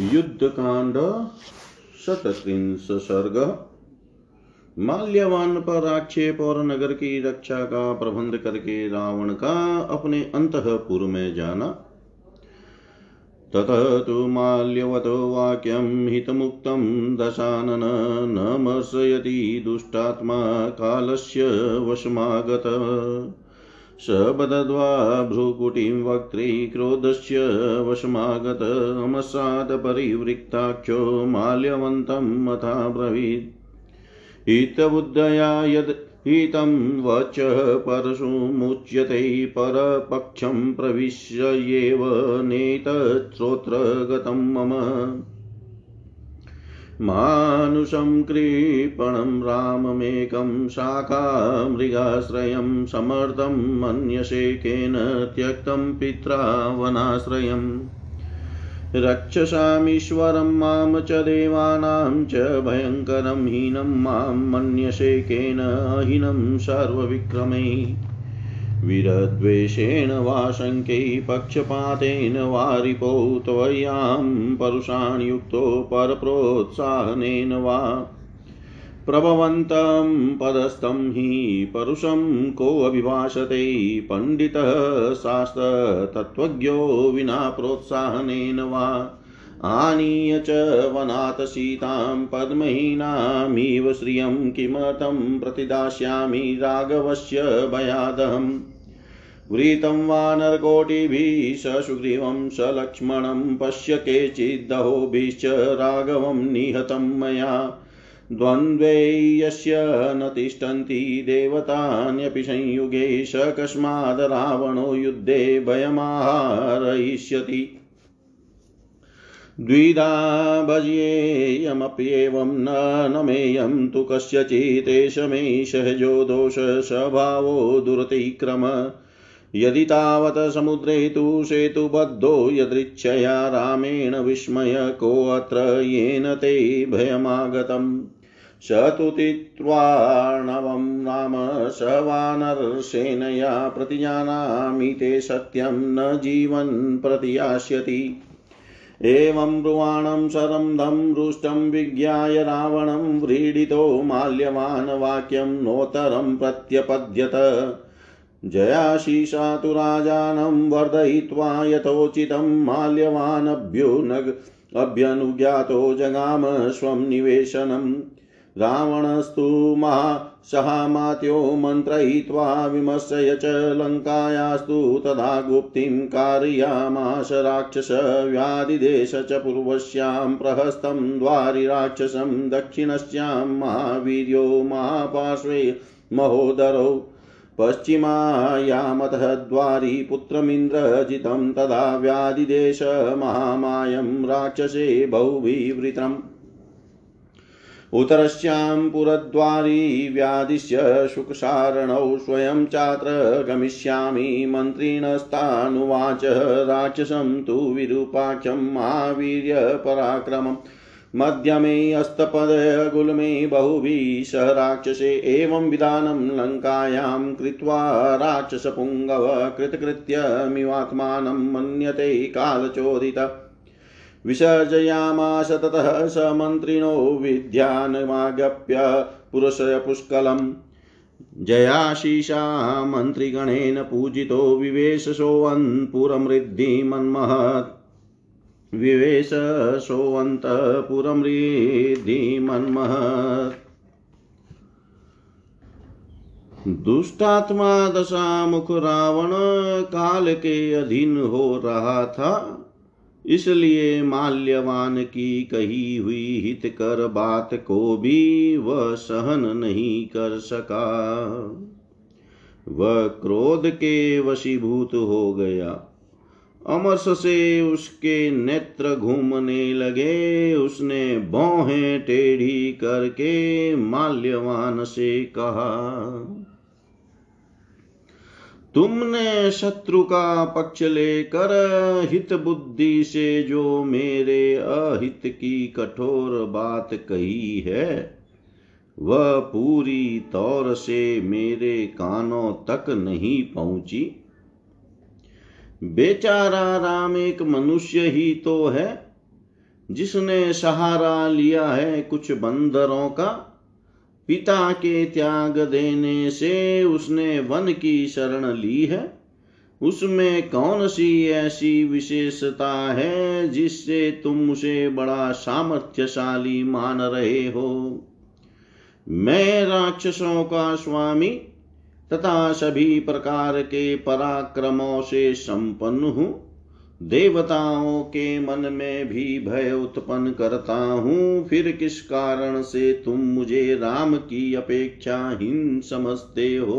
युद्धकांड शतत्रिंश सर्ग माल्यवान पर आक्षेप और नगर की रक्षा का प्रबंध करके रावण का अपने अंतपुर में जाना। ततः तु माल्यवतो वाक्यं हितमुक्तं दशानन न मर्शयति दुष्टात्मा कालस्य वशमागत। स बदद्वा भ्रुकुटिं वक्त्री क्रोधस्य वशमागतमसादपरिवृक्ताख्यो माल्यवन्तं मथा ब्रवीत् हितबुद्धया यद् हितं वच परशुमुच्यते परपक्षं प्रविश्येव नेतश्रोत्रगतं मम। मानुषं कृपणं राममेकं शाखामृगाश्रयं समर्थं मन्यसे केन त्यक्तं पित्रा वनाश्रयम् रक्षसामीश्वरं माँ च देवानां च भयङ्करं हीनं माँ मन्यसे केन हीनं सर्वविक्रमे। वीरद्वेषेण वा शङ्कै पक्षपातेन वा रिपो त्वयां परुषान् युक्तो परप्रोत्साहनेन वा प्रभवन्तं पदस्थं हि परुषं कोऽभिभाषते पण्डितः शास्त्रतत्त्वज्ञो विना प्रोत्साहनेन वा आनीय च वनात् सीतां पद्महीनामिव श्रियं किमर्थं प्रतिदास्यामि राघवस्य भयादहम् वृतं वानरकोटिभिः स सुग्रीवं स लक्ष्मणं पश्य केचिदहोभिश्च राघवं निहतं मया। द्वन्द्वे यस्य न तिष्ठन्ति देवतान्यपि संयुगे स कस्माद् रावणो युद्धे भयमाहारयिष्यति। द्विधा भज्येयमप्येवं न नमेयं तु कस्यचिदेष मे सहजो दोषस्वभावो दुरतिक्रम। यदि तावत् समुद्रे तु सेतुबद्धो यदृच्छया रामेण विस्मय कोऽत्र येन ते भयमागतम्। स तु तित्वार्णवं राम स वानरसेनया प्रतिजानामि ते सत्यं न जीवन् प्रतियास्यति। एवं ब्रुवाणं शरन्धं रुष्टं विज्ञाय रावणं व्रीडितो माल्यवान् वाक्यं नोत्तरं प्रत्यपद्यत। जयाशीषा तु राजानं वर्धयित्वा यथोचितं माल्यवानभ्युनग अभ्यनुज्ञातो जगाम स्वं निवेशनम् रावणस्तु महासहामात्यो मन्त्रयित्वा विमर्शय च लङ्कायास्तु तदा गुप्तिं कारयामाश राक्षसव्याधिदेश च पूर्वस्यां प्रहस्तं द्वारि राक्षसं दक्षिणस्यां महावीर्यो महापार्श्वे महोदरौ पश्चिमायामतः द्वारि पुत्रमिन्द्रजितं तदा व्याधिदेश महामायं राक्षसे बहुविवृतम् उत्तरस्यां पुरद्वारी व्याधिश्य शुकसारणौ स्वयं चात्र गमिष्यामि, मन्त्रिणस्तानुवाच राक्षसं तु विरूपाख्यं महावीर्यपराक्रमम्। मध्यमे अस्तपदगुल्मे बहुभिः सह राक्षसे एवं विधानं लङ्कायां कृत्वा राक्षसपुङ्गव कृतकृत्यमिवात्मानं मन्यते कालचोदित। विसर्जयामास ततः स मन्त्रिणो विद्यानमागप्य पुरुषय पुष्कलम्। जयाशीषा मन्त्रिगणेन पूजितो विवेशसोऽन्पुरमृद्धिमन्महत् विवेशसोऽन्तपुरमृद्धिमन्महत् दुष्टात्मा दशा मुख रावण काल के अधीन हो रहा था, इसलिए माल्यवान की कही हुई हित कर बात को भी वह सहन नहीं कर सका। वह क्रोध के वशीभूत हो गया। अमरस से उसके नेत्र घूमने लगे। उसने भौहें टेढ़ी करके माल्यवान से कहा, तुमने शत्रु का पक्ष लेकर हित बुद्धि से जो मेरे अहित की कठोर बात कही है, वह पूरी तौर से मेरे कानों तक नहीं पहुँची। बेचारा राम एक मनुष्य ही तो है, जिसने सहारा लिया है कुछ बंदरों का। पिता के त्याग देने से उसने वन की शरण ली है। उसमें कौन सी ऐसी विशेषता है जिससे तुम उसे बड़ा सामर्थ्यशाली मान रहे हो? मैं राक्षसों का स्वामी तथा सभी प्रकार के पराक्रमों से संपन्न हूँ। देवताओं के मन में भी भय उत्पन्न करता हूँ। फिर किस कारण से तुम मुझे राम की अपेक्षा हीन समझते हो?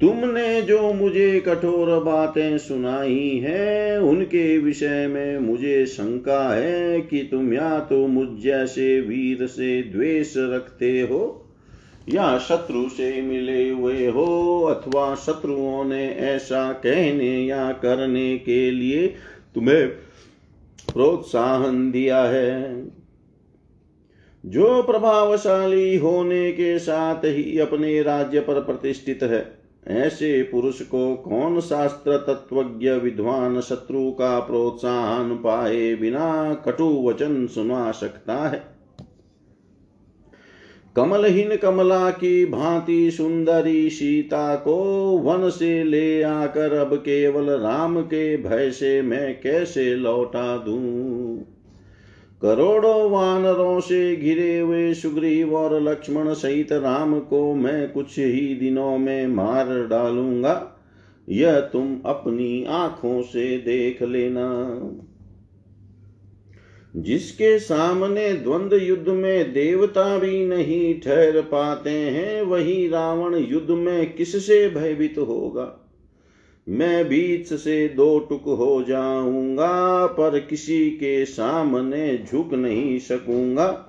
तुमने जो मुझे कठोर बातें सुनाई है, उनके विषय में मुझे शंका है कि तुम या तो मुझ जैसे वीर से द्वेष रखते हो या शत्रु से मिले हुए हो अथवा शत्रुओं ने ऐसा कहने या करने के लिए तुम्हें प्रोत्साहन दिया है। जो प्रभावशाली होने के साथ ही अपने राज्य पर प्रतिष्ठित है, ऐसे पुरुष को कौन शास्त्र तत्वज्ञ विद्वान शत्रु का प्रोत्साहन पाए बिना कटु वचन सुना सकता है? कमलहीन कमला की भांति सुंदरी सीता को वन से ले आकर अब केवल राम के भय से मैं कैसे लौटा दूँ? करोड़ों वानरों से घिरे हुए सुग्रीव और लक्ष्मण सहित राम को मैं कुछ ही दिनों में मार डालूँगा। यह तुम अपनी आँखों से देख लेना। जिसके सामने द्वंद युद्ध में देवता भी नहीं ठहर पाते हैं, वही रावण युद्ध में किससे भयभीत होगा? मैं बीच से दो टुक हो जाऊँगा, पर किसी के सामने झुक नहीं सकूँगा।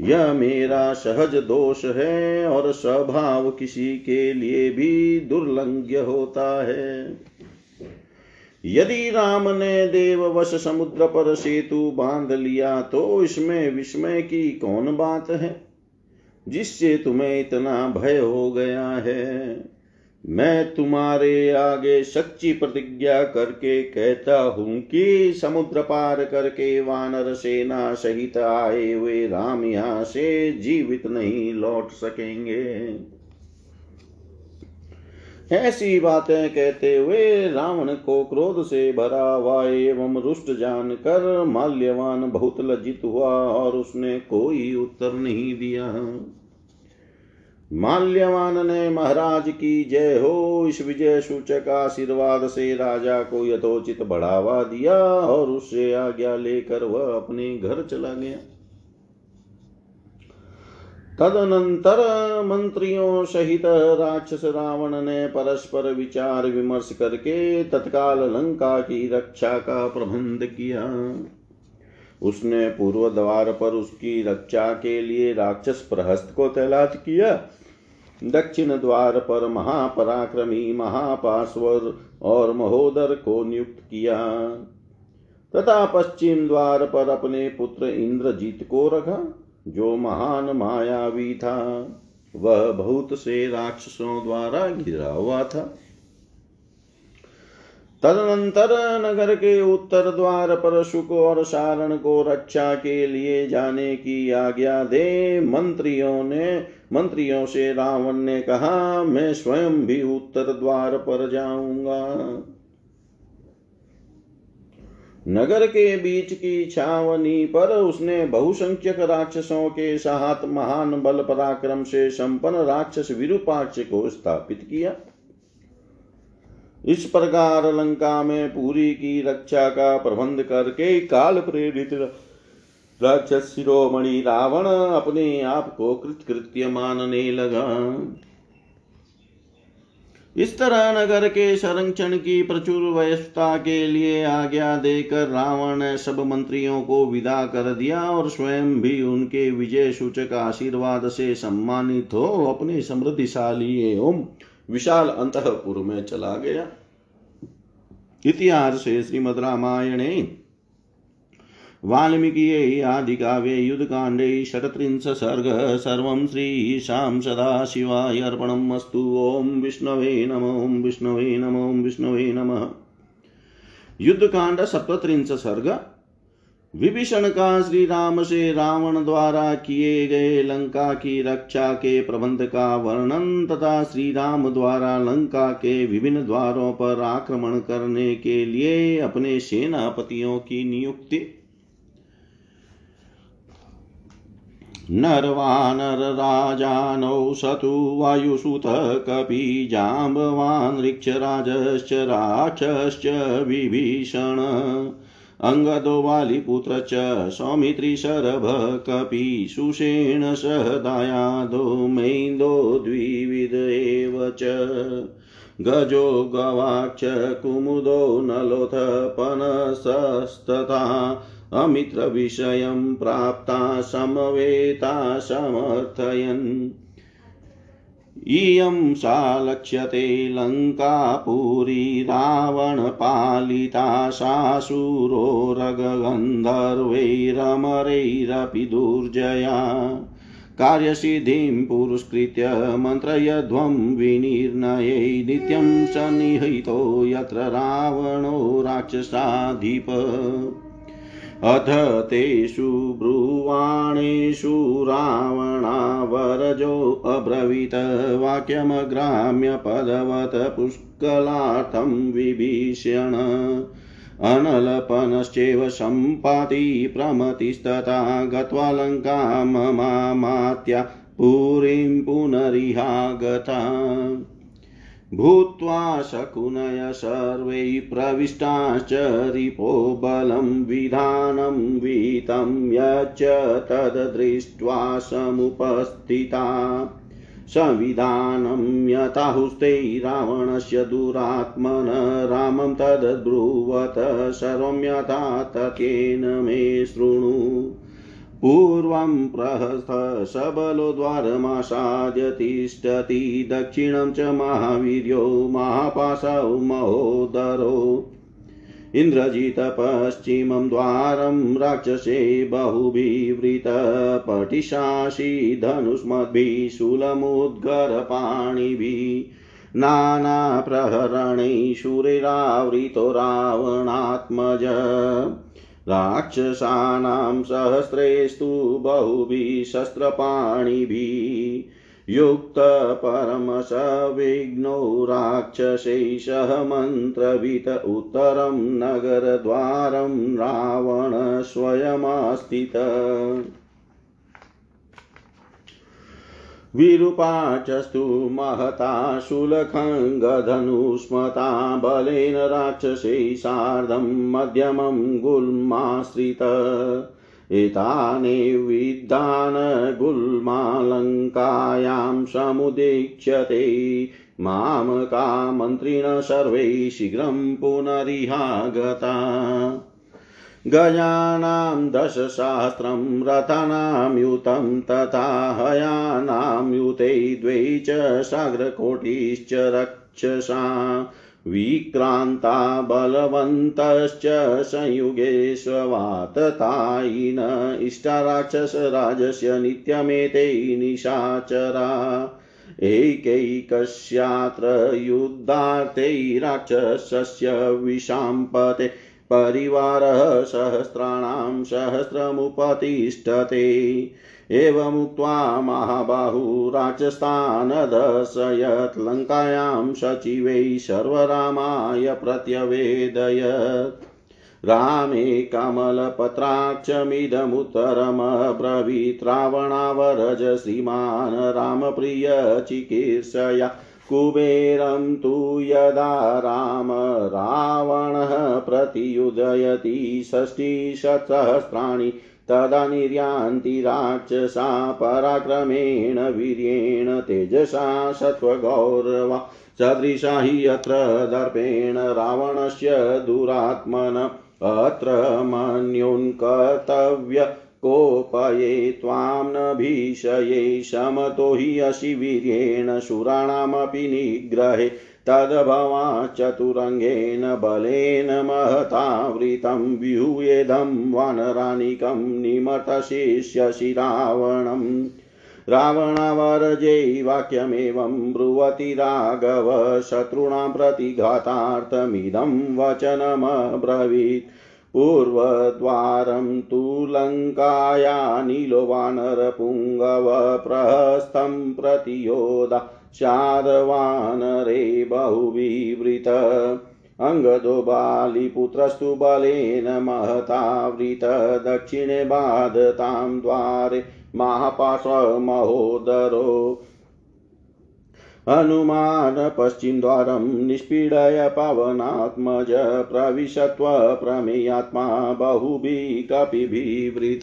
यह मेरा सहज दोष है, और स्वभाव किसी के लिए भी दुर्लंघ्य होता है। यदि राम ने देववश समुद्र पर सेतु बाँध लिया तो इसमें विस्मय की कौन बात है? जिससे तुम्हें इतना भय हो गया है। मैं तुम्हारे आगे सच्ची प्रतिज्ञा करके कहता हूँ कि समुद्र पार करके वानर सेना सहित आए हुए राम यहाँ से जीवित नहीं लौट सकेंगे। ऐसी बातें कहते हुए रावण को क्रोध से भरा हुआ एवं रुष्ट जान कर माल्यवान बहुत लज्जित हुआ और उसने कोई उत्तर नहीं दिया। माल्यवान ने महाराज की जय हो, इस विजय सूचक आशीर्वाद से राजा को यथोचित बढ़ावा दिया और उससे आज्ञा लेकर वह अपने घर चला गया। तदनंतर मंत्रियों सहित राक्षस रावण ने परस्पर विचार विमर्श करके तत्काल लंका की रक्षा का प्रबंध किया। उसने पूर्व द्वार पर उसकी रक्षा के लिए राक्षस प्रहस्त को तैनात किया। दक्षिण द्वार पर महापराक्रमी महापाश्वर और महोदर को नियुक्त किया। तथा पश्चिम द्वार पर अपने पुत्र इंद्रजीत को रखा। जो महान मायावी था वह बहुत से राक्षसों द्वारा घिरा हुआ था। तदनंतर नगर के उत्तर द्वार पर शुक और सारण को रक्षा के लिए जाने की आज्ञा दे मंत्रियों ने, मंत्रियों से रावण ने कहा, मैं स्वयं भी उत्तर द्वार पर जाऊँगा। नगर के बीच की छावनी पर उसने बहुसंख्यक राक्षसों के साथ महान बल पराक्रम से संपन्न राक्षस विरूपाक्ष को स्थापित किया। इस प्रकार लंका में पूरी की रक्षा का प्रबंध करके काल प्रेरित राक्षस शिरोमणि रावण अपने आप को कृतकृत्य मानने लगा। इस तरह नगर के संरक्षण की प्रचुर व्यवस्था के लिए आज्ञा देकर रावण ने सब मंत्रियों को विदा कर दिया और स्वयं भी उनके विजय सूचक आशीर्वाद से सम्मानित हो, अपने समृद्धिशाली एवं विशाल अंतपुर में चला गया। इतिहास से श्रीमद रामायणे। वाल्मीकियै आदिकाव्ये युद्धकाण्डे षट्त्रिंश सर्ग सर्वं श्रीशां सदाशिवाय अर्पणम् अस्तु ॐ विष्णवे नम, ॐ विष्णवे नम, ॐ विष्णवे नमः। युद्ध कांड सप्तत्रिंश सर्ग विभीषण का श्री राम से रावण द्वारा किए गए लंका की रक्षा के प्रबंध का वर्णन तथा श्री राम द्वारा लंका के विभिन्न द्वारों पर आक्रमण करने के लिए अपने सेनापतियों की नियुक्ति नरवानरराजानौ सतु वायुसुत कपि जाम्बवान् ऋक्षराजश्च राक्षश्च विभीषण। अङ्गदो वालिपुत्र च सौमित्रिशरभ कपि सुषेण सहदायादो मैन्दो द्विविध एव च। गजो गवाक्ष कुमुदो नलोथ पनसस्तथा अमित्रविषयं प्राप्ता समवेता समर्थयन्। इयं सा लक्ष्यते लङ्कापुरी रावणपालिता सासुरोरगन्धर्वैरमरैरपि दुर्जया। कार्यसिद्धिं पुरस्कृत्य मन्त्रयध्वं विनिर्णयै नित्यं सन्निहितो यत्र रावणो राक्षसाधिप। अथ तेषु ब्रुवाणेषु रावणावरजोऽब्रवीत वाक्यमग्राम्यपदवत पुष्कलार्थं विभीषण। अनलपनश्चैव सम्पाति प्रमतिस्तथा गत्वा लङ्काममात्या पुरीं पुनरिहागता। भूत्वा शकुनय सर्वै प्रविष्टाश्च रिपो बलं विधानं वीतं यच्च तद्दृष्ट्वा समुपस्थिता। संविधानं यथाहुस्ते रावणस्य दुरात्मन रामं तद्ब्रुवत सर्वं यथा तथ्येन मे शृणु। पूर्वं प्रहस्थ सबलो द्वारमासाद्य तिष्ठति दक्षिणं च महावीर्यो, महापाशौ महोदरो। इन्द्रजितपश्चिमं द्वारं राक्षसे बहुभिवृतपटिशासि धनुष्मद्भिः शूलमुद्गरपाणिभिः नानाप्रहरणैः शूरिरावृतो रावणात्मज। राक्षसानां सहस्रेस्तु बहुभिः शस्त्रपाणिभिः युक्तपरमसविघ्नो राक्षसैः सह मन्त्रवित उत्तरं नगरद्वारं रावण स्वयमास्थित। विरूपाचस्तु महता शूलखङ्गधनुष्मता बलेन राक्षसै सार्धं मध्यमं गुल्माश्रित। एताने विद्धान् गुल्मालङ्कायां समुदीक्ष्यते। मामका मन्त्रिण सर्वै शीघ्रं पुनरिहागता। गजानां दशसहस्रं रथानां युतं तथा हयानां युते द्वे च साग्रकोटिश्च रक्षसा। विक्रान्ता बलवन्तश्च संयुगे स्ववाततायिन इष्टाराक्षसराजस्य नित्यमेते निशाचरा। एकैकस्यात्र युद्धार्थे राक्षसस्य विशाम्पते परिवारः सहस्राणां सहस्रमुपतिष्ठते। एवमुक्त्वा महाबाहु राक्षस्तानदर्शयत् लङ्कायां सचिवै सर्वरामाय प्रत्यवेदयत्। रामे कमलपत्राक्षमिदमुत्तरमब्रवीत्, रावणावरज श्रीमान् रामप्रियचिकीर्षया कुबेरं तु यदा राम रावणः प्रतियुदयति षष्टिशतसहस्राणि तदा निर्यान्ति राक्षसा पराक्रमेण, वीर्येण, तेजसा सत्त्वगौरवा, सदृशा हि अत्र दर्पेण, रावणस्य दुरात्मन अत्र मन्योन्कर्तव्य कोपये त्वां न भीषये शमतो हि असि वीर्येण शूराणामपि निग्रहे। तद्भवा चतुरङ्गेन बलेन महतावृतं व्यूयेदं वानरानिकं निमतशिष्यसि रावणम् रावणावरजै वाक्यमेवं ब्रुवति राघव, शत्रूणां प्रतिघातार्थमिदं वचनमब्रवीत्। पूर्वद्वारं तु लङ्काया नीलो वानरपुङ्गव प्रहस्तं प्रतियोदा स्याद्वानरे बहुविवृत। अङ्गदो बालिपुत्रस्तु बलेन महतावृत दक्षिणे बाधतां द्वारे महापार्श्वमहोदरो हनुमान् पश्चिमद्वारं निष्पीडय पवनात्मज प्रविशत्व प्रमेयात्मा बहुभिः कपिभिवृत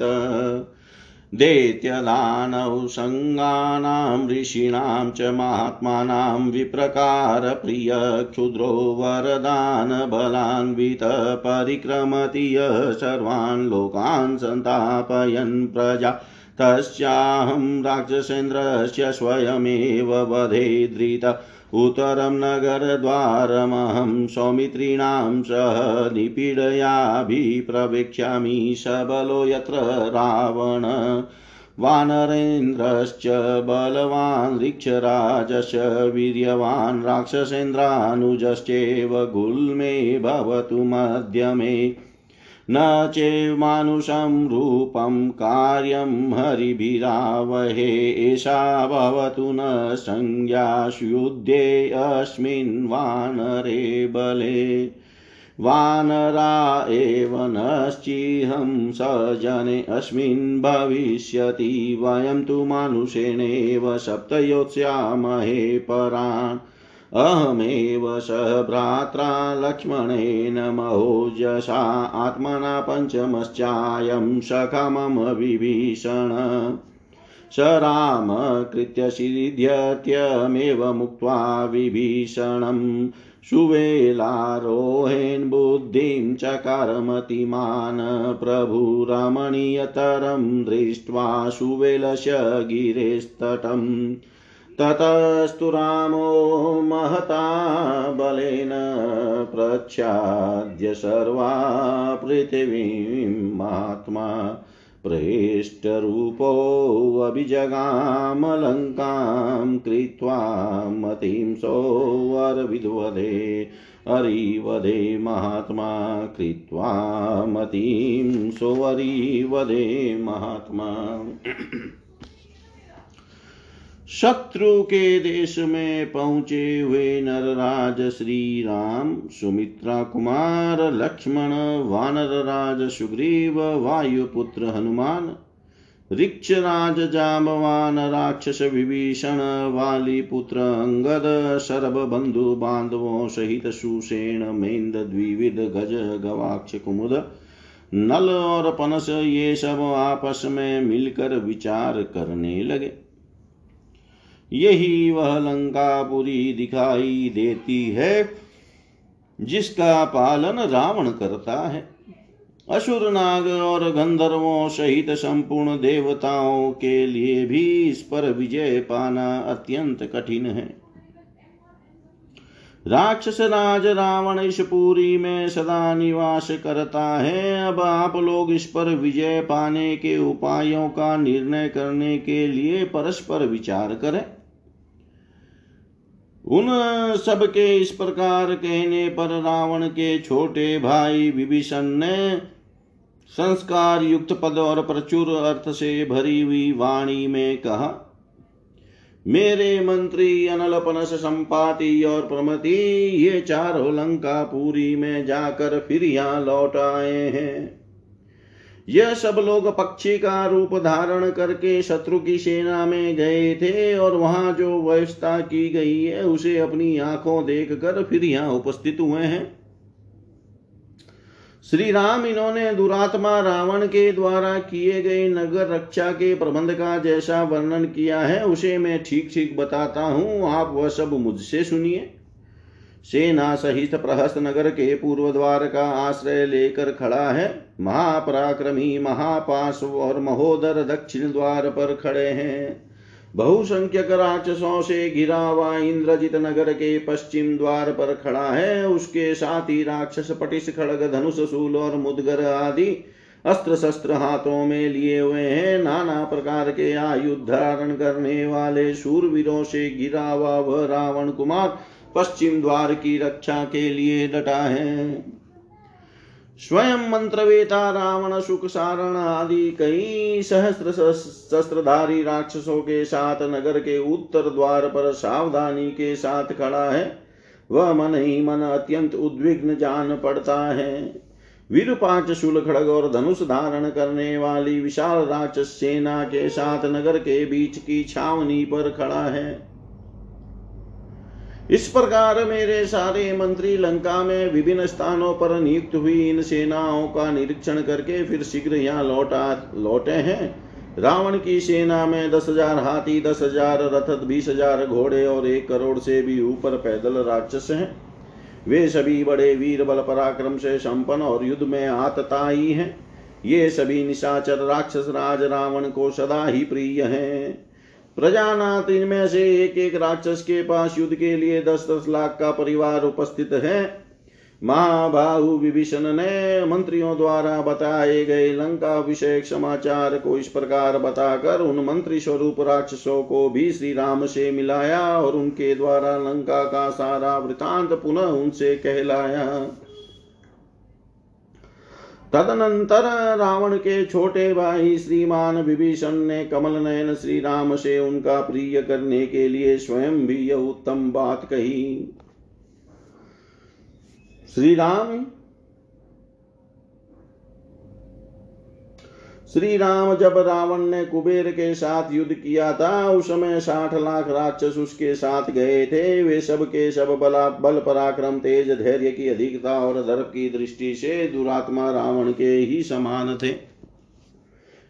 दैत्यदानौ सङ्गानां ऋषीणां च महात्मानां विप्रकारप्रिय क्षुद्रो वरदानबलान्वित परिक्रमति सर्वान् लोकान् सन्तापयन् प्रजा। तस्याहं राक्षसेन्द्रस्य स्वयमेव वधे धृत। उत्तरं नगरद्वारमहं सौमित्रीणां सह निपीडयाभिप्रवेक्ष्यामि सबलो यत्र रावण। वानरेन्द्रश्च बलवान् ऋक्षराजस्य वीर्यवान् राक्षसेन्द्रानुजश्चैव गुल्मे भवतु मध्यमे। न चेमानुषं रूपं कार्यं हरिभिरावहे, एषा भवतु न संज्ञाशुयुद्धे अस्मिन् वानरे बले। वानरा एव नश्चिहं स जने अस्मिन् भविष्यति, वयं तु मानुषेणेव सप्तयोत्स्यामहे परान्। अहमेव स भ्रात्रा लक्ष्मणेन महोजसा आत्मना पञ्चमश्चायं सखा मम विभीषण। स रामकृत्यसिध्यत्यमेव मुक्त्वा विभीषणं। सुवेलारोहेन् बुद्धिं चकारमतिमान् प्रभुरमणीयतरं दृष्ट्वा सुवेलस्य गिरेस्तटम्। ततस्तु रामो महता बलेन प्रच्छाद्य सर्वा पृथिवीं महात्मा प्रेष्टरूपोऽभिजगामलङ्कां कृत्वा मतिं सोऽरविद्वदे हरिवदे महात्मा कृत्वा मतिं सोऽरिवदे महात्मा। शत्रु के देश में पहुँचे हुए नरराज श्री राम सुमित्रा कुमार, लक्ष्मण वानर राज सुग्रीव, वायुपुत्र हनुमान, ऋक्षराज जामवान राक्षस विभीषण वाली पुत्र अंगद सर्व बंधु बांधवों सहित सुषेण मेन्द द्विविध, गज, गवाक्ष, कुमुद, नल और पनस, ये सब आपस में मिलकर विचार करने लगे। यही वह लंकापुरी दिखाई देती है, जिसका पालन रावण करता है। असुर नाग और गंधर्वों सहित संपूर्ण देवताओं के लिए भी इस पर विजय पाना अत्यंत कठिन है। राक्षस राज रावण इस पुरी में सदा निवास करता है। अब आप लोग इस पर विजय पाने के उपायों का निर्णय करने के लिए परस्पर विचार करें। उन सब के इस प्रकार कहने पर रावण के छोटे भाई विभीषण ने संस्कार युक्त पद और प्रचुर अर्थ से भरी हुई वाणी में कहा, मेरे मंत्री अनलपनस संपाति और प्रमति, ये चारों लंका पूरी में जाकर फिर यहाँ लौट आए हैं। यह सब लोग पक्षी का रूप धारण करके शत्रु की सेना में गए थे और वहाँ जो व्यवस्था की गई है, उसे अपनी आँखों देख कर फिर यहाँ उपस्थित हुए हैं। श्री राम इन्होंने दुरात्मा रावण के द्वारा किए गए नगर रक्षा के प्रबंध का जैसा वर्णन किया है, उसे मैं ठीक ठीक बताता हूँ। आप वह सब मुझसे सुनिए। सेना सहित प्रहस्त नगर के पूर्व द्वार का आश्रय लेकर खड़ा है। महापराक्रमी, महापार्श्व और महोदर दक्षिण द्वार पर खड़े हैं। बहुसंख्यक राक्षसों से घिरा हुआ इंद्रजित नगर के पश्चिम द्वार पर खड़ा है। उसके साथ ही राक्षस पटिश खड़ग, धनुष सूल और मुदगर आदि अस्त्र शस्त्र हाथों में लिए हुए हैं। नाना प्रकार के आयुध धारण करने वाले शूरवीरों से गिरा हुआ वह रावण कुमार पश्चिम द्वार की रक्षा के लिए डटा है। स्वयं मंत्रवेता, रावण, सुख सारण आदि कई सहस्त्र शस्त्रधारी राक्षसों के साथ नगर के उत्तर द्वार पर सावधानी के साथ खड़ा है। वह मन ही मन अत्यंत उद्विग्न जान पड़ता है। विरूपाक्ष शूल खड़ग और धनुष धारण करने वाली विशाल राक्षस सेना के साथ नगर के बीच की छावनी पर खड़ा है। इस प्रकार मेरे सारे मंत्री लंका में विभिन्न स्थानों पर नियुक्त हुई इन सेनाओं का निरीक्षण करके फिर शीघ्र यहाँ लौटा, लौटे हैं। रावण की सेना में दस हज़ार हाथी, दस हज़ार रथ बीस हज़ार घोड़े और एक करोड़ से भी ऊपर पैदल राक्षस हैं। वे सभी बड़े वीर बल पराक्रम से संपन्न और युद्ध में आतताई हैं। ये सभी निशाचर राक्षस राज रावण को सदा ही प्रिय हैं। प्रजानाथ इनमें से एक एक राक्षस के पास युद्ध के लिए दस दस लाख का परिवार उपस्थित है। महाबाहु विभीषण ने मंत्रियों द्वारा बताए गए लंका विषय समाचार को इस प्रकार बताकर उन मंत्री स्वरूप राक्षसों को भी श्री राम से मिलाया और उनके द्वारा लंका का सारा वृतांत पुनः उनसे कहलाया। तदनंतर रावण के छोटे भाई श्रीमान विभीषण ने कमल नयन श्री राम से उनका प्रिय करने के लिए स्वयं भी यह उत्तम बात कही। श्री राम श्री राम जब रावण ने कुबेर के साथ युद्ध किया था, उस समय साठ लाख राक्षस उसके साथ गए थे। वे सब के सब बला, बल पराक्रम, तेज धैर्य की अधिकता और दर्प की दृष्टि से दुरात्मा रावण के ही समान थे।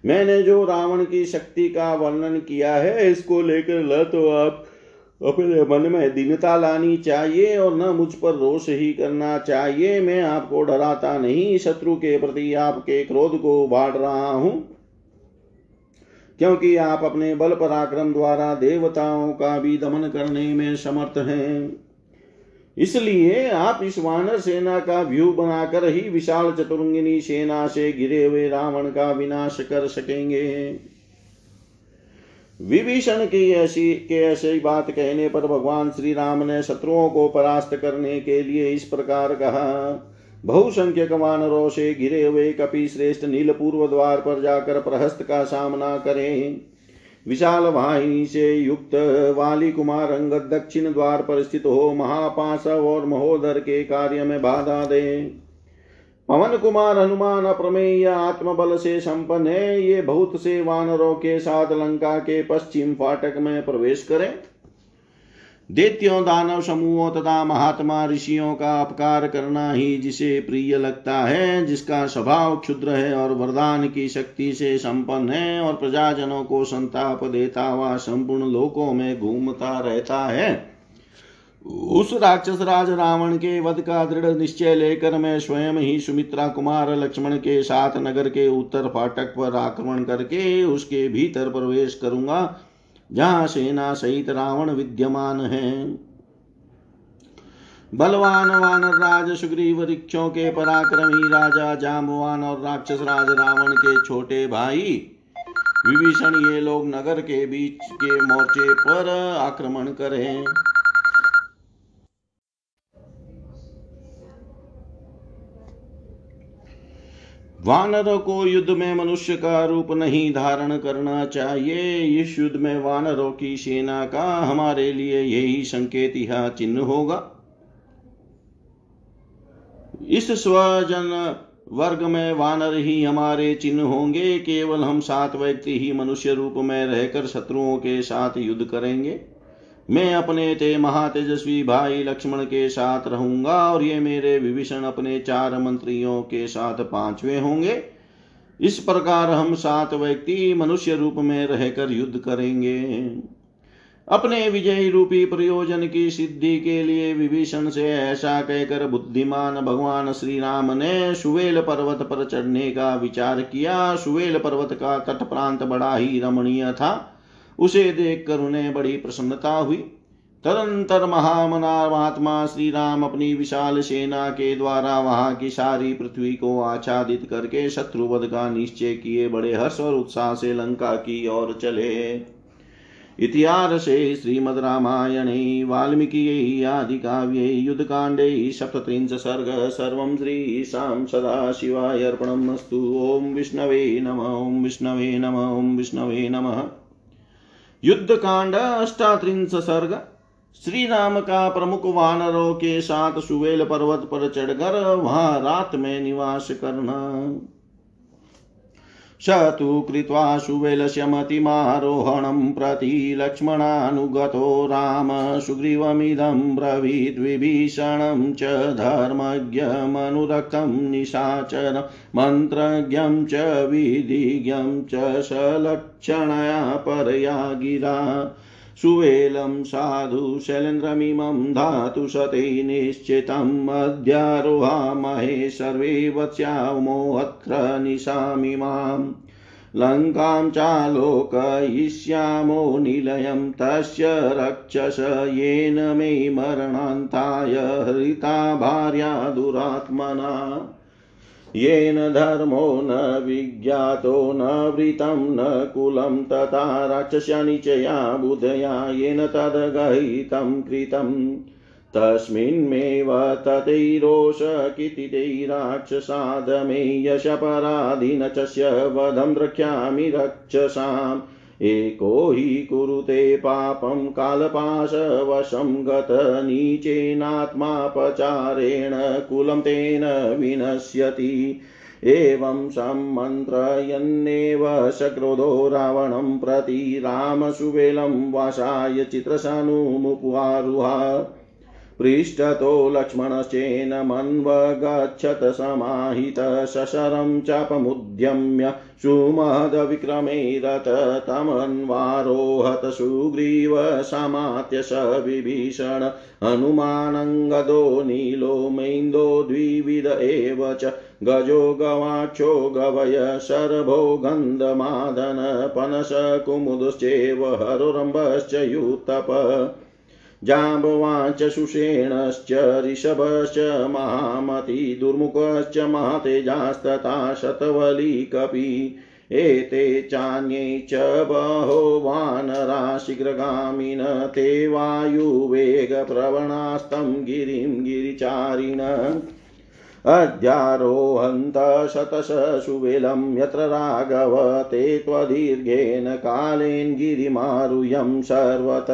मैंने जो रावण की शक्ति का वर्णन किया है, इसको लेकर ल तो आप अपने मन में दीनता लानी चाहिए और न मुझ पर रोष ही करना चाहिए। मैं आपको डराता नहीं, शत्रु के प्रति आपके क्रोध को बाढ़ रहा हूँ। क्योंकि आप अपने बल पराक्रम द्वारा देवताओं का भी दमन करने में समर्थ हैं। इसलिए आप इस वानर सेना का व्यू बनाकर ही विशाल चतुरंगिनी सेना से गिरे हुए रावण का विनाश कर सकेंगे। विभीषण की ऐसी, के ऐसी बात कहने पर भगवान श्री राम ने शत्रुओं को परास्त करने के लिए इस प्रकार कहा। बहुसंख्यक वानरों से घिरे हुए कपि श्रेष्ठ नील पूर्व द्वार पर जाकर प्रहस्त का सामना करें। विशाल वाहिनी से युक्त वाली कुमार अंगद दक्षिण द्वार पर स्थित हो महापाशव और महोदर के कार्य में बाधा दें। पवन कुमार, हनुमान अप्रमेय, आत्मबल से संपन्न है। ये बहुत से वानरों के साथ लंका के पश्चिम फाटक में प्रवेश करें। दैत्यों, दानव समूहों तथा महात्मा ऋषियों का अपकार करना ही जिसे प्रिय लगता है, जिसका स्वभाव क्षुद्र है और वरदान की शक्ति से संपन्न है और प्रजाजनों को संताप देता हुआ संपूर्ण लोकों में घूमता रहता है। उस राक्षस राज रावण के वध का दृढ़ निश्चय लेकर मैं स्वयं ही सुमित्रा कुमार लक्ष्मण के साथ नगर के उत्तर फाटक पर आक्रमण करके उसके भीतर प्रवेश करूँगा, जहाँ सेना सहित रावण विद्यमान है। बलवान वानर राज सुग्रीव वृक्षों के पराक्रमी राजा जामवान और राक्षस राज रावण के छोटे भाई, विभीषण ये लोग नगर के बीच के मोर्चे पर आक्रमण करें वानरों को युद्ध में मनुष्य का रूप नहीं धारण करना चाहिए। इस युद्ध में वानरों की सेना का हमारे लिए यही संकेत यह चिन्ह होगा। इस स्वजन वर्ग में वानर ही हमारे चिन्ह होंगे। केवल हम सात व्यक्ति ही मनुष्य रूप में रहकर शत्रुओं के साथ युद्ध करेंगे। मैं अपने ते महातेजस्वी भाई लक्ष्मण के साथ रहूँगा और ये मेरे विभीषण अपने चार मंत्रियों के साथ पांचवे होंगे। इस प्रकार हम सात व्यक्ति मनुष्य रूप में रहकर युद्ध करेंगे। अपने विजयी रूपी प्रयोजन की सिद्धि के लिए विभीषण से ऐसा कहकर बुद्धिमान भगवान श्री राम ने सुवेल पर्वत पर चढ़ने का विचार किया। सुवेल पर्वत का तट प्रांत बड़ा ही रमणीय था। उसे देखकर उन्हें बड़ी प्रसन्नता हुई। तदंतर महामनात्मा श्री राम अपनी विशाल सेना के द्वारा वहाँ की सारी पृथ्वी को आच्छादित करके शत्रुवध का निश्चय किए बड़े हर्ष और उत्साह से लंका की ओर चले। इतिहासे श्रीमद्रामायणे वाल्मीकियै आदिकाव्ये, युद्धकाण्डे सप्तत्रिंश सर्ग सर्व सर्वं श्रीशां सदाशिवाय अर्पणम् अस्तु। ॐ विष्णवे नम, ॐ विष्णवे नम, ॐ विष्णवे नमः। युद्धकांड, अष्टात्रिंश सर्ग श्री राम का प्रमुख वानरों के साथ सुवेल पर्वत पर चढ़कर वहाँ रात में निवास करना। स तु कृत्वा सुवेलस्यमतिमारोहणं प्रति लक्ष्मणानुगतो राम सुग्रीवमिदं ब्रवीद्विभीषणं च धर्मज्ञमनुरक्तं निशाचर मन्त्रज्ञं च विधिज्ञं च सलक्षणया परया गिरा सुवेलं साधु शैलेन्द्रमिमं धातुशते निश्चितम् अध्यारोहामहे सर्वे वत्स्यामोऽत्र निशामिमाम् लङ्कां चालोकयिष्यामो निलयं तस्य रक्षस येन मे मरणान्ताय हरिता भार्या दुरात्मना। येन धर्मो न विज्ञातो न वृतं न कुलं तथा राक्षस्यनिचया बुधया येन तद्गहितं कृतम् तस्मिन्मेव ततैरोषकितितै राक्षसादमे यशपराधिनचस्य वधं द्रक्ष्यामि रक्षसाम्। एको हि कुरुते पापं कालपाशवशं गत नीचेनात्मापचारेण कुलं तेन विनश्यति। एवं सम्मन्त्रयन्नेव सक्रोधो रावणं प्रति रामसुवेलं वासाय चित्रशानुमुपारुहा पृष्ठतो लक्ष्मणश्चेन मन्वगच्छत समाहित शशरं चापमुद्यम्य सुमहदविक्रमैरत तमन्वारोहत स विभीषण हनुमानङ्गदो नीलो मैन्दो द्विविध एव च गजो गवाक्षो गवय शर्भो गन्धमादन पनस हरुरम्भश्च युतप जाम्बवाञ्च सुषेणश्च ऋषभश्च महामती दुर्मुखश्च महतेजास्तथा शतवलीकपि एते चान्ये च बहो वानरा शीघ्रगामिन ते वायुवेगप्रवणास्तं गिरिं गिरिचारिण। अध्यारोहन्त शतश सुवेलं यत्र राघव ते त्वदीर्घेन कालेन गिरिमारुह्यं सर्वत।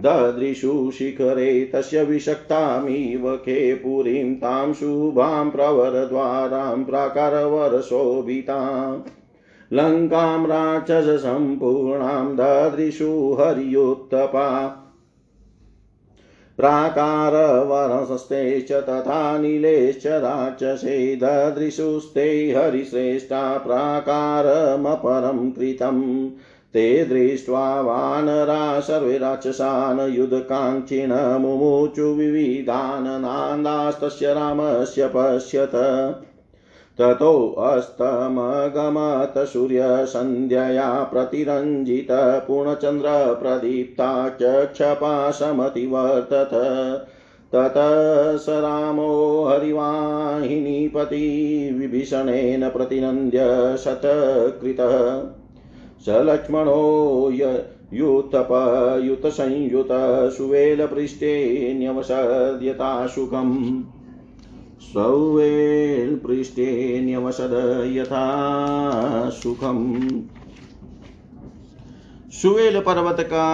ददृशु शिखरे तस्य विषक्तामिव खेपुरीं तां शुभां प्रवरद्वारां प्राकारवरशोभिताम् लङ्कां राक्षससम्पूर्णां ददृशु हर्युत्तपा। प्राकारवरसस्ते च तथा नीलेश्च राक्षसे ददृशुस्ते हरिश्रेष्ठा प्राकारमपरं कृतम्। ते दृष्ट्वा वानरा सर्वे राक्षसान् युधकाङ्क्षिण मुमुचु विविधान् नान्दास्तस्य रामस्य पश्यत। ततोऽस्तमगमत सूर्यसन्ध्यया प्रतिरञ्जित पूर्णचन्द्रप्रदीप्ता चक्षपाशमतिवर्तत ततः स रामो हरिवाहिनीपति विभीषणेन प्रतिनन्द्य शतकृतः। स लक्ष्मणो युतपयुतसंयुत सुवेलपृष्ठे न्यवसद्यताशुकम् सौवेल्पृष्ठे न्यवसद यथा सुखम् सुवेल पर्वत का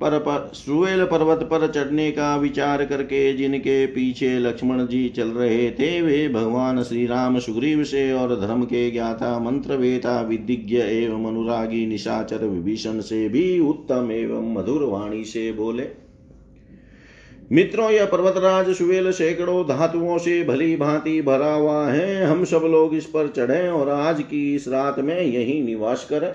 पर, पर सुवेल पर्वत पर चढ़ने का विचार करके जिनके पीछे लक्ष्मण जी चल रहे थे वे भगवान श्री राम सुग्रीव से और धर्म के ज्ञाता मंत्र वेता विदिज्ञ एवं अनुरागी निशाचर विभीषण से भी उत्तम एवं मधुर वाणी से बोले। मित्रों यह पर्वतराज सुवेल सैकड़ों धातुओं से भली भांति भरा हुआ है। हम सब लोग इस पर चढ़े और आज की इस रात में यही निवास करें।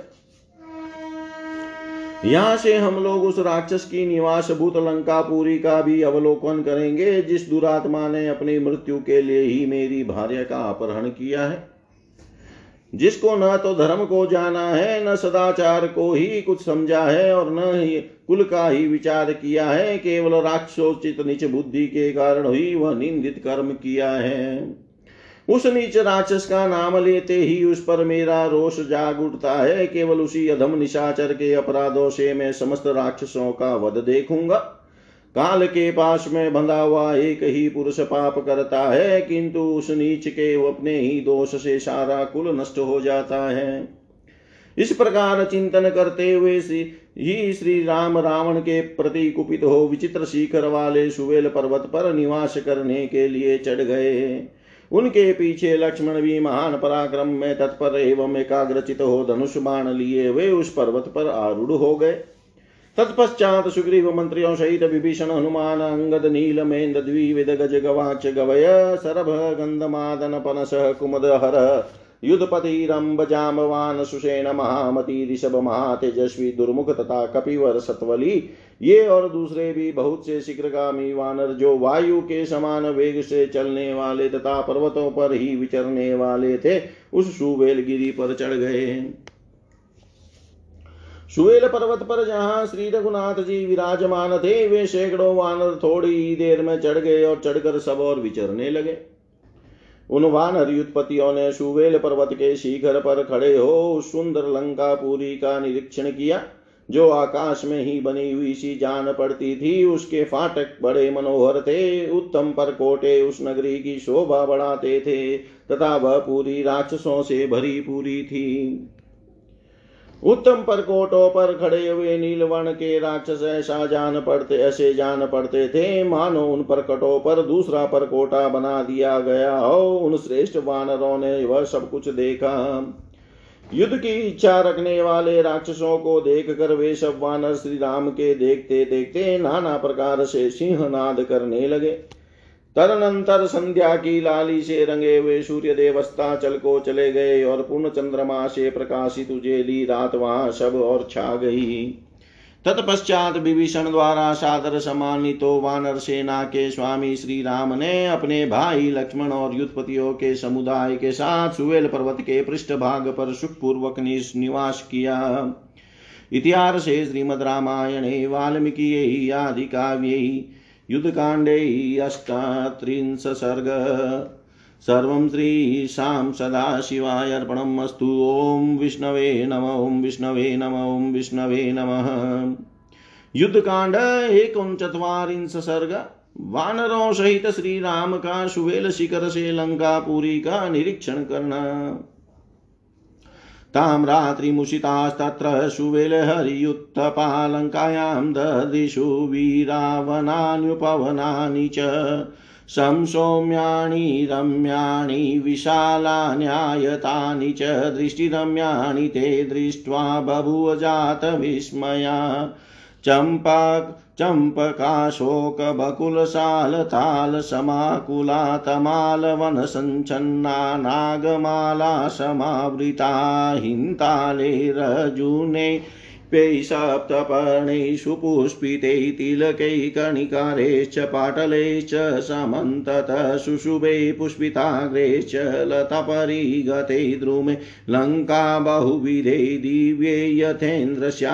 यहाँ से हम लोग उस राक्षस की निवास भूत लंकापुरी का भी अवलोकन करेंगे, जिस दुरात्मा ने अपनी मृत्यु के लिए ही मेरी भार्य का अपहरण किया है। जिसको न तो धर्म को जाना है, न सदाचार को ही कुछ समझा है, और न ही कुल का ही विचार किया है, केवल राक्षोचित नीच बुद्धि के कारण ही वह निंदित कर्म किया है। उस नीच राक्षस का नाम लेते ही उस पर मेरा रोष जाग उठता है। केवल उसी अधम निशाचर के अपराधों से मैं समस्त राक्षसों का वध देखूँगा। काल के पास में बंधा हुआ एक ही पुरुष पाप करता है, किंतु उस नीच के अपने ही दोष से सारा कुल नष्ट हो जाता है। इस प्रकार चिंतन करते हुए ही श्री राम रावण के प्रति कुपित हो विचित्र शिखर वाले सुवेल पर्वत पर निवास करने के लिए चढ़ गए। उनके पीछे लक्ष्मण भी महान पराक्रम में तत्पर एवं एकाग्रचित हो धनुष बाण लिए वे उस पर्वत पर आरूढ़ हो गए। तत्पश्चात सुग्रीव मंत्रियों सहित विभीषण, हनुमान, अंगद नील मेन्द द्विविद गज गवाच गवय, सरभ, गंधमादन, पनस, कुमद, हर रंब जामवान, सुषेण, महामती, ऋषभ, महातेजस्वी, दुर्मुख तथा कपिवर, सतवली ये और दूसरे भी बहुत से शीघ्रगामी वानर जो वायु के समान वेग से चलने वाले तथा पर्वतों पर ही विचरने वाले थे, उस सुवेल गिरी पर चढ़ गए। सुवेल पर्वत पर जहाँ श्री रघुनाथ जी विराजमान थे, वे सैकड़ों वानर थोड़ी ही देर में चढ़ गए और चढ़कर सब और विचरने लगे। उन वानर युद्धपतियों ने सुवेल पर्वत के शिखर पर खड़े हो सुंदर लंका पूरी का निरीक्षण किया। जो आकाश में ही बनी हुई सी जान पड़ती थी, उसके फाटक बड़े मनोहर थे। उत्तम पर कोटे उस नगरी की शोभा बढ़ाते थे, तथा वह पूरी राक्षसों से भरी पूरी थी। उत्तम परकोटों पर खड़े हुए नीलवर्ण के राक्षस ऐसा जान पड़ते, ऐसे जान पड़ते थे। मानो उन परकटों पर दूसरा परकोटा बना दिया गया हो, उन श्रेष्ठ वानरों ने वह सब कुछ देखा। युद्ध की इच्छा रखने वाले राक्षसों को देख कर वे सब वानर श्री राम के देखते देखते नाना प्रकार से सिंहनाद करने लगे। तदनंतर संध्या की लाली से रंगे हुए सूर्य देवस्था चल को चले गए और पूर्ण चंद्रमा से प्रकाशित उजेली रात वहाँ सब और छा गई। तत्पश्चात विभीषण द्वारा सादर सम्मानितो वानर सेना के स्वामी श्री राम ने अपने भाई लक्ष्मण और युद्धपतियों के समुदाय के साथ सुवेल पर्वत के पृष्ठ भाग पर सुखपूर्वक निवास किया। इतिहास श्रीमद रामायणे, वाल्मीकि आदि काव्य युद्धकाण्डे अष्टात्रिंश सर्ग। सर्वं श्रीशां सदाशिवाय अर्पणम् अस्तु ॐ विष्णवे नम, ॐ विष्णवे नम, ॐ विष्णवे नमः। युद्धकांड एकोनचत्वारिंश सर्ग, वानरों सहित श्री राम का सुवेल शिखर से लंका पुरी का निरीक्षण करना। तां रात्रिमुषितास्तत्र सुवेलहरियुत्थपालङ्कायां ददिषु वीरावनान्युपवनानि च। संसौम्याणि रम्याणि विशालान्यायतानि च दृष्टिरम्याणि ते दृष्ट्वा बभूव जातविस्मया चम्पा चम्पकाशोकबकुलशालतालसमाकुला तमालवनसञ्छन्ना नागमाला समावृता हिन्तालेरजुने सप्तपर्णैः सुपुष्पितैः तिलकैः कणिकारैश्च पाटलैश्च समन्ततः शुशुभे पुष्पिताग्रैश्च लतापरिगते द्रुमे लङ्का बहुविधे दिव्ये यथेन्द्रश्यामरावती।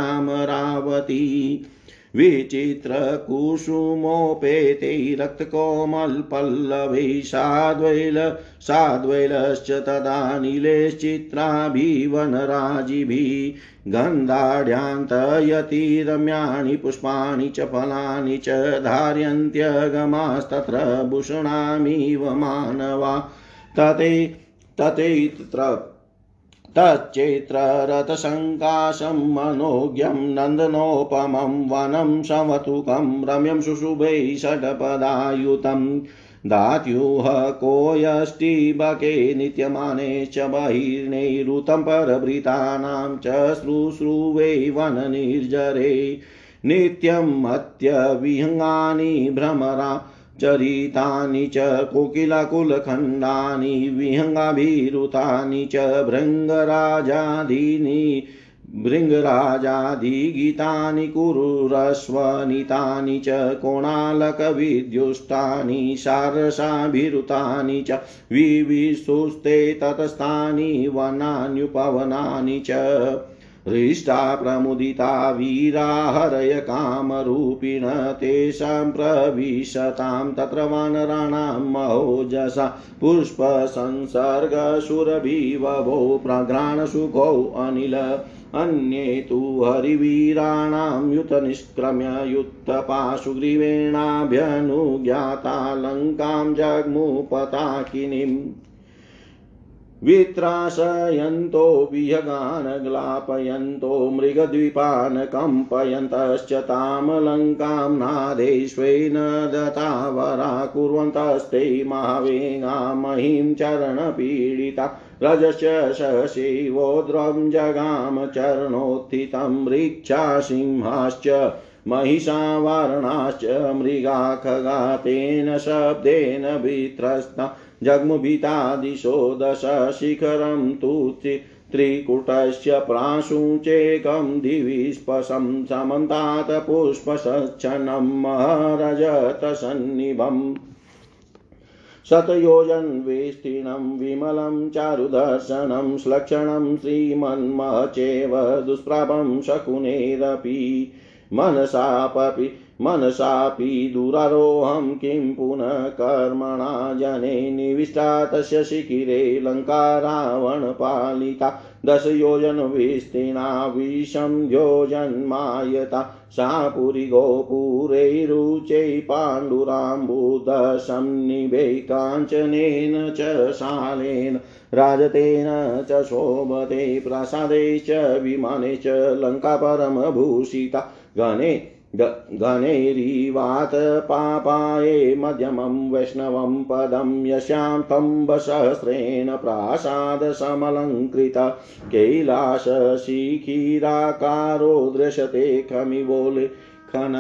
विचित्रकुसुमोपेतै रक्तकोमलपल्लवै साद्वैल साद्वैलश्च तदानिलेश्चित्राभिवनराजिभिः गन्धाढ्यान्तयति रम्याणि पुष्पाणि च फलानि च धार्यन्त्यगमास्तत्र भूषणामिव मानवा तते ततेऽत्र तच्चैत्ररथसङ्काशं मनोज्ञं नन्दनोपमं वनं समतुकं रम्यं शुशुभै षड्पदायुतं। दात्यूह कोयष्टिबके नित्यमाने च बहिर्नैरुतं परभृतानां च श्रुश्रुवै वननिर्जरे। नित्यमत्यविहङ्गानि भ्रमरा चरितानि च कोकिलकुलखण्डानि, विहङ्गाभिरुतानि च भृङ्गराजादीनि, भृङ्गराजादिगीतानि, कुरुरस्वनितानि च, कोणालकविद्युष्टानि शारसाभिरुतानि च विविस्तुस्ते ततस्थानि वनान्युपवनानि च। हृष्टा प्रमुदिता वीरा हरय कामरूपिण तेषां प्रविशतां तत्र वानराणां महोजसा पुष्पसंसर्गसुरभिवभो प्रघ्राणसुखौ अनिल, अन्ये तु हरिवीराणां युतनिष्क्रम्य युत्थपाशुग्रीवेणाभ्यनुज्ञाता लङ्कां जग्मुपताकिनीम्। वित्राशयन्तो विहगान् ग्लापयन्तो मृगद्वीपान् कम्पयन्तश्च तामलङ्कां नादेष्वेन दतावरा कुर्वन्तस्ते महावेगा महीं चरणपीडिता रजश्च शशिवोद्रं जगाम चरणोत्थितं वृक्षासिंहाश्च महिषावारणाश्च मृगा खगा तेन शब्देन वित्रस्ता जग्मुभिता दिशो दश शिखरं तु त्रिकुटस्य प्राशुचेकं दिवि स्पशं समन्तात् पुष्पसच्छनं महरजतसन्निभम् शतयोजन्विस्तीर्णं विमलं चारुदर्शनं श्लक्षणं श्रीमन्मचेव दुष्प्रापं शकुनेरपि मनसापि मनसापि दुरारोहं किं पुनः कर्मणा जने निविष्टा तस्य शिखिरे लङ्कारावणपालिता दशयोजनविस्तीर्णा विषं योजन्मायता सा पुरी गोपुरैरुचै पाण्डुराम्बुदशन्निभे काञ्चनेन च शालेन राजतेन च शोभते प्रासादे च विमाने च लङ्का परमभूषिता गणे गणैरीवात पापाये मध्यमं वैष्णवं पदं यशां तम्बसहस्रेण प्रासादसमलङ्कृत कैलासशिखिराकारो दृश्यते खमिवोलेखन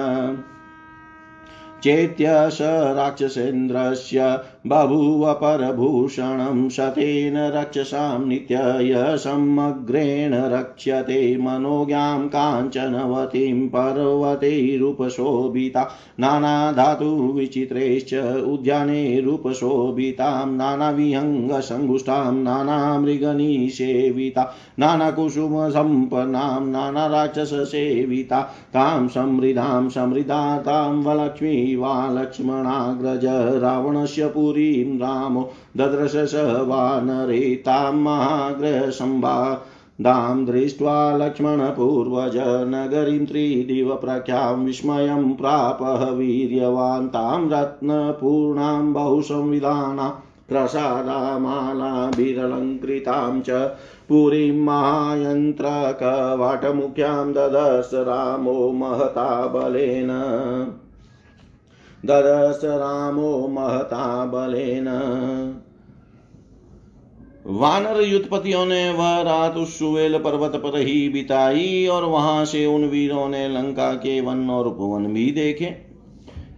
स राक्षसेन्द्रस्य बभूव परभूषणं शतेन रक्षसां नित्यय समग्रेण रक्ष्यते मनोज्ञां काञ्चनवतीं पर्वतैरुपशोभिता नानाधातुविचित्रैश्च उद्यानैरुपशोभितां नानाविहङ्गसङ्गुष्ठां नानामृगनिसेविता नानाकुसुमसम्पन्नां नानाराक्षससेविता तां समृद्धां समृद्धा तां वलक्ष्मी वा लक्ष्मणाग्रज रावणस्य पुरीं रामो ददृश स वानरे तां महाग्रहसम्भा दां दृष्ट्वा लक्ष्मणपूर्वज नगरीं त्रिदिवप्रख्यां विस्मयं प्रापः वीर्यवान्। तां रत्नपूर्णां बहुसंविधाना प्रसादामालाभिरलङ्कृतां च पुरीं महायन्त्रकवाटमुख्यां ददश रामो महता बलेन। ददश रामो महता बलेन। वानर युद्धपतियों ने वह रात उस सुवेल पर्वत पर ही बिताई और वहाँ से उन वीरों ने लंका के वन और उपवन भी देखे।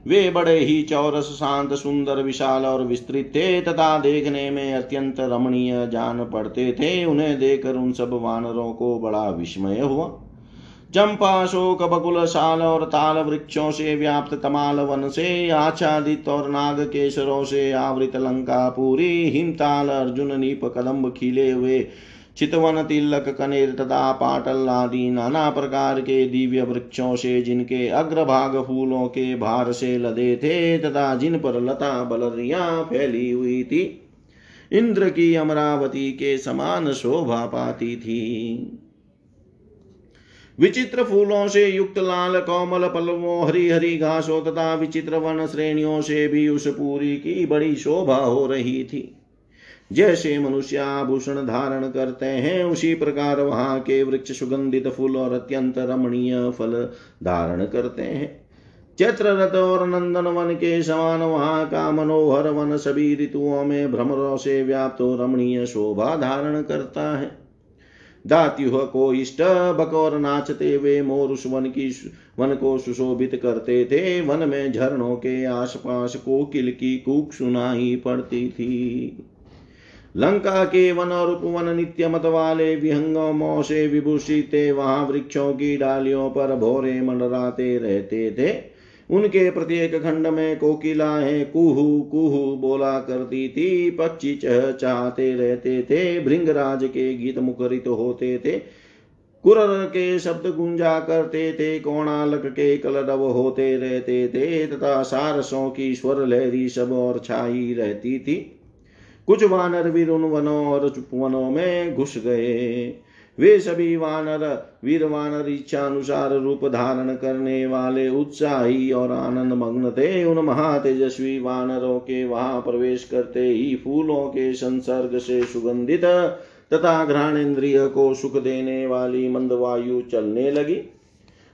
वे बड़े ही चौरस, शांत, सुंदर, विशाल और विस्तृत थे, तथा देखने में अत्यंत रमणीय जान पड़ते थे। उन्हें देखकर उन सब वानरों को बड़ा विस्मय हुआ। चंपा शोक बकुल साल और ताल वृक्षों से व्याप्त तमाल वन से, आच्छादित और नाग केसरों से आवृत लंका पूरी, हिमताल, अर्जुन, नीप कदम्ब खिले हुए, चितवन, तिलक, कनेर तथा पाटल आदि नाना प्रकार के दिव्य वृक्षों से जिनके अग्रभाग फूलों के भार से लदे थे तथा जिन पर लता, बलरिया फैली हुई थी, इंद्र की अमरावती के समान शोभा पाती थी। विचित्र फूलों से युक्त लाल कोमल पलवों हरी हरी घासों तथा विचित्र वन श्रेणियों से भी उस पूरी की बड़ी शोभा हो रही थी। जैसे मनुष्य आभूषण धारण करते हैं, उसी प्रकार वहाँ के वृक्ष सुगंधित फूल और अत्यंत रमणीय फल धारण करते हैं। चैत्र रथ और नंदन वन के समान वहाँ का मनोहर वन सभी ऋतुओं में भ्रमरों से व्याप्त रमणीय शोभा धारण करता है। दात्युह को इष्ट बकौर नाचते वे मोर उस वन की वन को सुशोभित करते थे। वन में झरनों के आसपास कोकिल की कूक सुनाई पड़ती थी। लंका के वन और उपवन नित्य मत वाले विहंगमों से विभूषित, वहाँ वृक्षों की डालियों पर भोरे मंडराते रहते थे। उनके प्रत्येक खंड में कोकिलाएँ कुहू कुहू बोला करती थी। पक्षी चह चाहते रहते थे। भृंगराज के गीत मुखरित होते थे। कुरर के शब्द गुंजा करते थे। कोणालक के कलरव होते रहते थे। तथा सारसों की स्वर लहरी सब और छाई रहती थी। कुछ वानर वीर उन वनों और चुप वनों में घुस गए। वे सभी वानर वीर वानर इच्छा अनुसार रूप धारण करने वाले उत्साही और आनंद मग्न थे। उन महातेजस्वी वानरों के वहाँ प्रवेश करते ही फूलों के संसर्ग से सुगंधित तथा घ्राणेन्द्रिय को सुख देने वाली मंद वायु चलने लगी।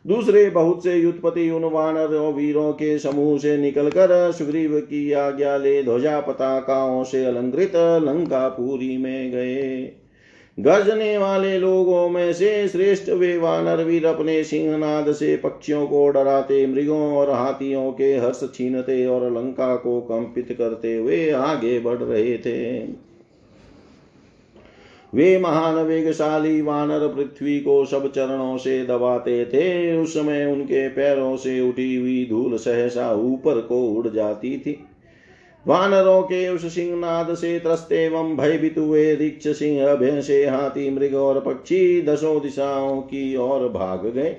दूसरे बहुत से युद्धपति उन वानर और वीरों के समूह से निकलकर सुग्रीव की आज्ञा ले ध्वजा पताकाओं से अलंकृत लंका पूरी में गए। गर्जने वाले लोगों में से श्रेष्ठ वे वानर वीर अपने सिंहनाद से पक्षियों को डराते, मृगों और हाथियों के हर्ष छीनते और लंका को कंपित करते हुए आगे बढ़ रहे थे। वे महान, वेगशाली वानर पृथ्वी को सब चरणों से दबाते थे। उस समय उनके पैरों से उठी हुई धूल सहसा ऊपर को उड़ जाती थी। वानरों के उस सिंहनाद से त्रस्त एवं भयभीत हुए दीक्ष सिंह भैंसे हाथी मृग और पक्षी दसों दिशाओं की ओर भाग गए।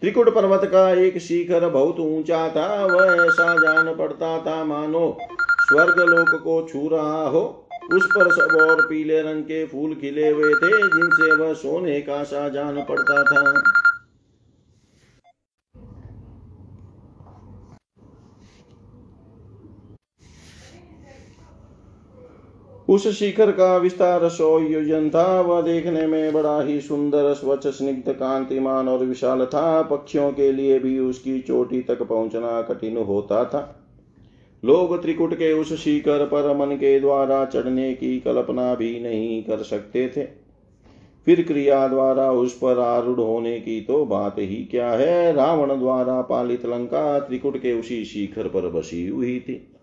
त्रिकुट पर्वत का एक शिखर बहुत ऊँचा था, वह ऐसा जान पड़ता था, मानो स्वर्ग लोक को छू रहा हो। उस पर सब और पीले रंग के फूल खिले हुए थे, जिनसे वह सोने का सा जान पड़ता था। उस शिखर का विस्तार सौ योजन था वह देखने में बड़ा ही सुंदर, स्वच्छ, स्निग्ध, कांतिमान और विशाल था। पक्षियों के लिए भी उसकी चोटी तक पहुँचना कठिन होता था। लोग त्रिकुट के उस शिखर पर मन के द्वारा चढ़ने की कल्पना भी नहीं कर सकते थे। फिर क्रिया द्वारा उस पर आरूढ़ होने की तो बात ही क्या है? रावण द्वारा पालित लंका त्रिकुट के उसी शिखर पर बसी हुई थी।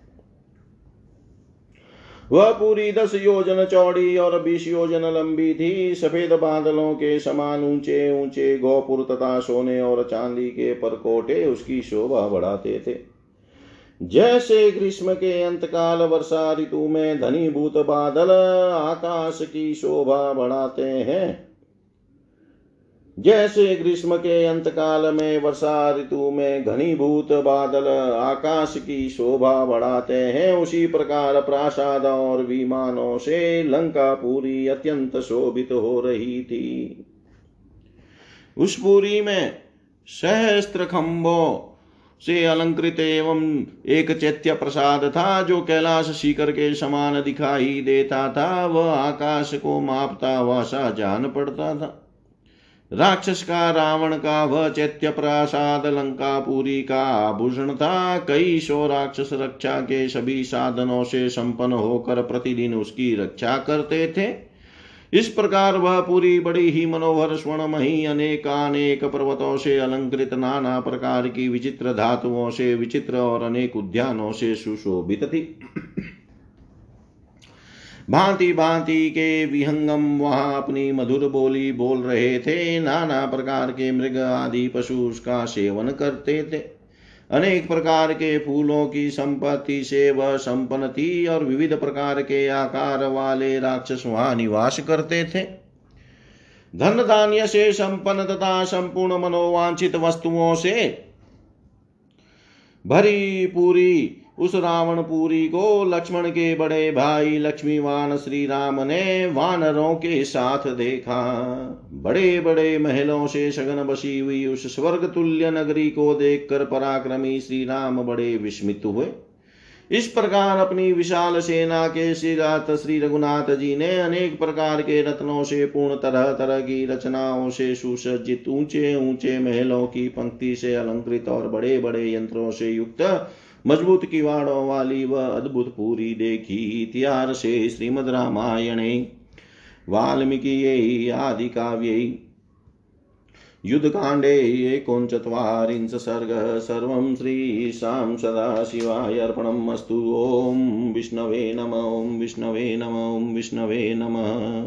वह पूरी दस योजन चौड़ी और बीस योजन लंबी थी। सफ़ेद बादलों के समान ऊँचे ऊँचे गोपुर तथा सोने और चांदी के परकोटे उसकी शोभा बढ़ाते थे। जैसे ग्रीष्म के अंतकाल वर्षा ऋतु में धनीभूत बादल आकाश की शोभा बढ़ाते हैं जैसे ग्रीष्म के अंत काल में वर्षा ऋतु में घनीभूत बादल आकाश की शोभा बढ़ाते हैं, उसी प्रकार प्रासाद और विमानों से लंका पूरी अत्यंत शोभित हो रही थी। उस पूरी में सहस्त्र खंभों से अलंकृत एवं एक चैत्य प्रसाद था, जो कैलाश शिखर के समान दिखाई देता था, वह आकाश को मापता हुआ सा जान पड़ता था। राक्षस का, रावण का वह चैत्य प्रसाद लंकापुरी का आभूषण था कई सौ राक्षस रक्षा के सभी साधनों से संपन्न होकर प्रतिदिन उसकी रक्षा करते थे। इस प्रकार वह पूरी बड़ी ही मनोहर स्वर्णमही अनेकानेक पर्वतों से अलंकृत नाना प्रकार की विचित्र धातुओं से विचित्र और अनेक उद्यानों से सुशोभित थी। भांति भांति के विहंगम वहाँ अपनी मधुर बोली बोल रहे थे। नाना प्रकार के मृग आदि पशु उसका सेवन करते थे। अनेक प्रकार के फूलों की संपत्ति से वह संपन्न थी और विविध प्रकार के आकार वाले राक्षस वहाँ निवास करते थे। धन धान्य से संपन्न तथा संपूर्ण मनोवांछित वस्तुओं से भरी पूरी उस रावणपुरी को लक्ष्मण के बड़े भाई लक्ष्मीवान श्री राम ने वानरों के साथ देखा। बड़े बड़े महलों से सघन बसी हुई उस स्वर्ग तुल्य नगरी को देखकर पराक्रमी श्री राम बड़े विस्मित हुए। इस प्रकार अपनी विशाल सेना के श्रीरात श्री रघुनाथ जी ने अनेक प्रकार के रत्नों से पूर्ण तरह तरह की रचनाओं से सुसज्जित ऊँचे ऊँचे महलों की पंक्ति से अलंकृत और बड़े बड़े यंत्रों से युक्त मज़बूत किवाड़ों वाली वह अद्भुत पूरी देखी। इतिहास से श्रीमद रामायणे, वाल्मीकि आदि काव्य युद्धकाण्डे एकोनचत्वारिंश सर्गः, सर्वं श्रीशां सदाशिवाय अर्पणम् अस्तु। ॐ विष्णवे नम ॐ विष्णवे नम ॐ विष्णवे नमः।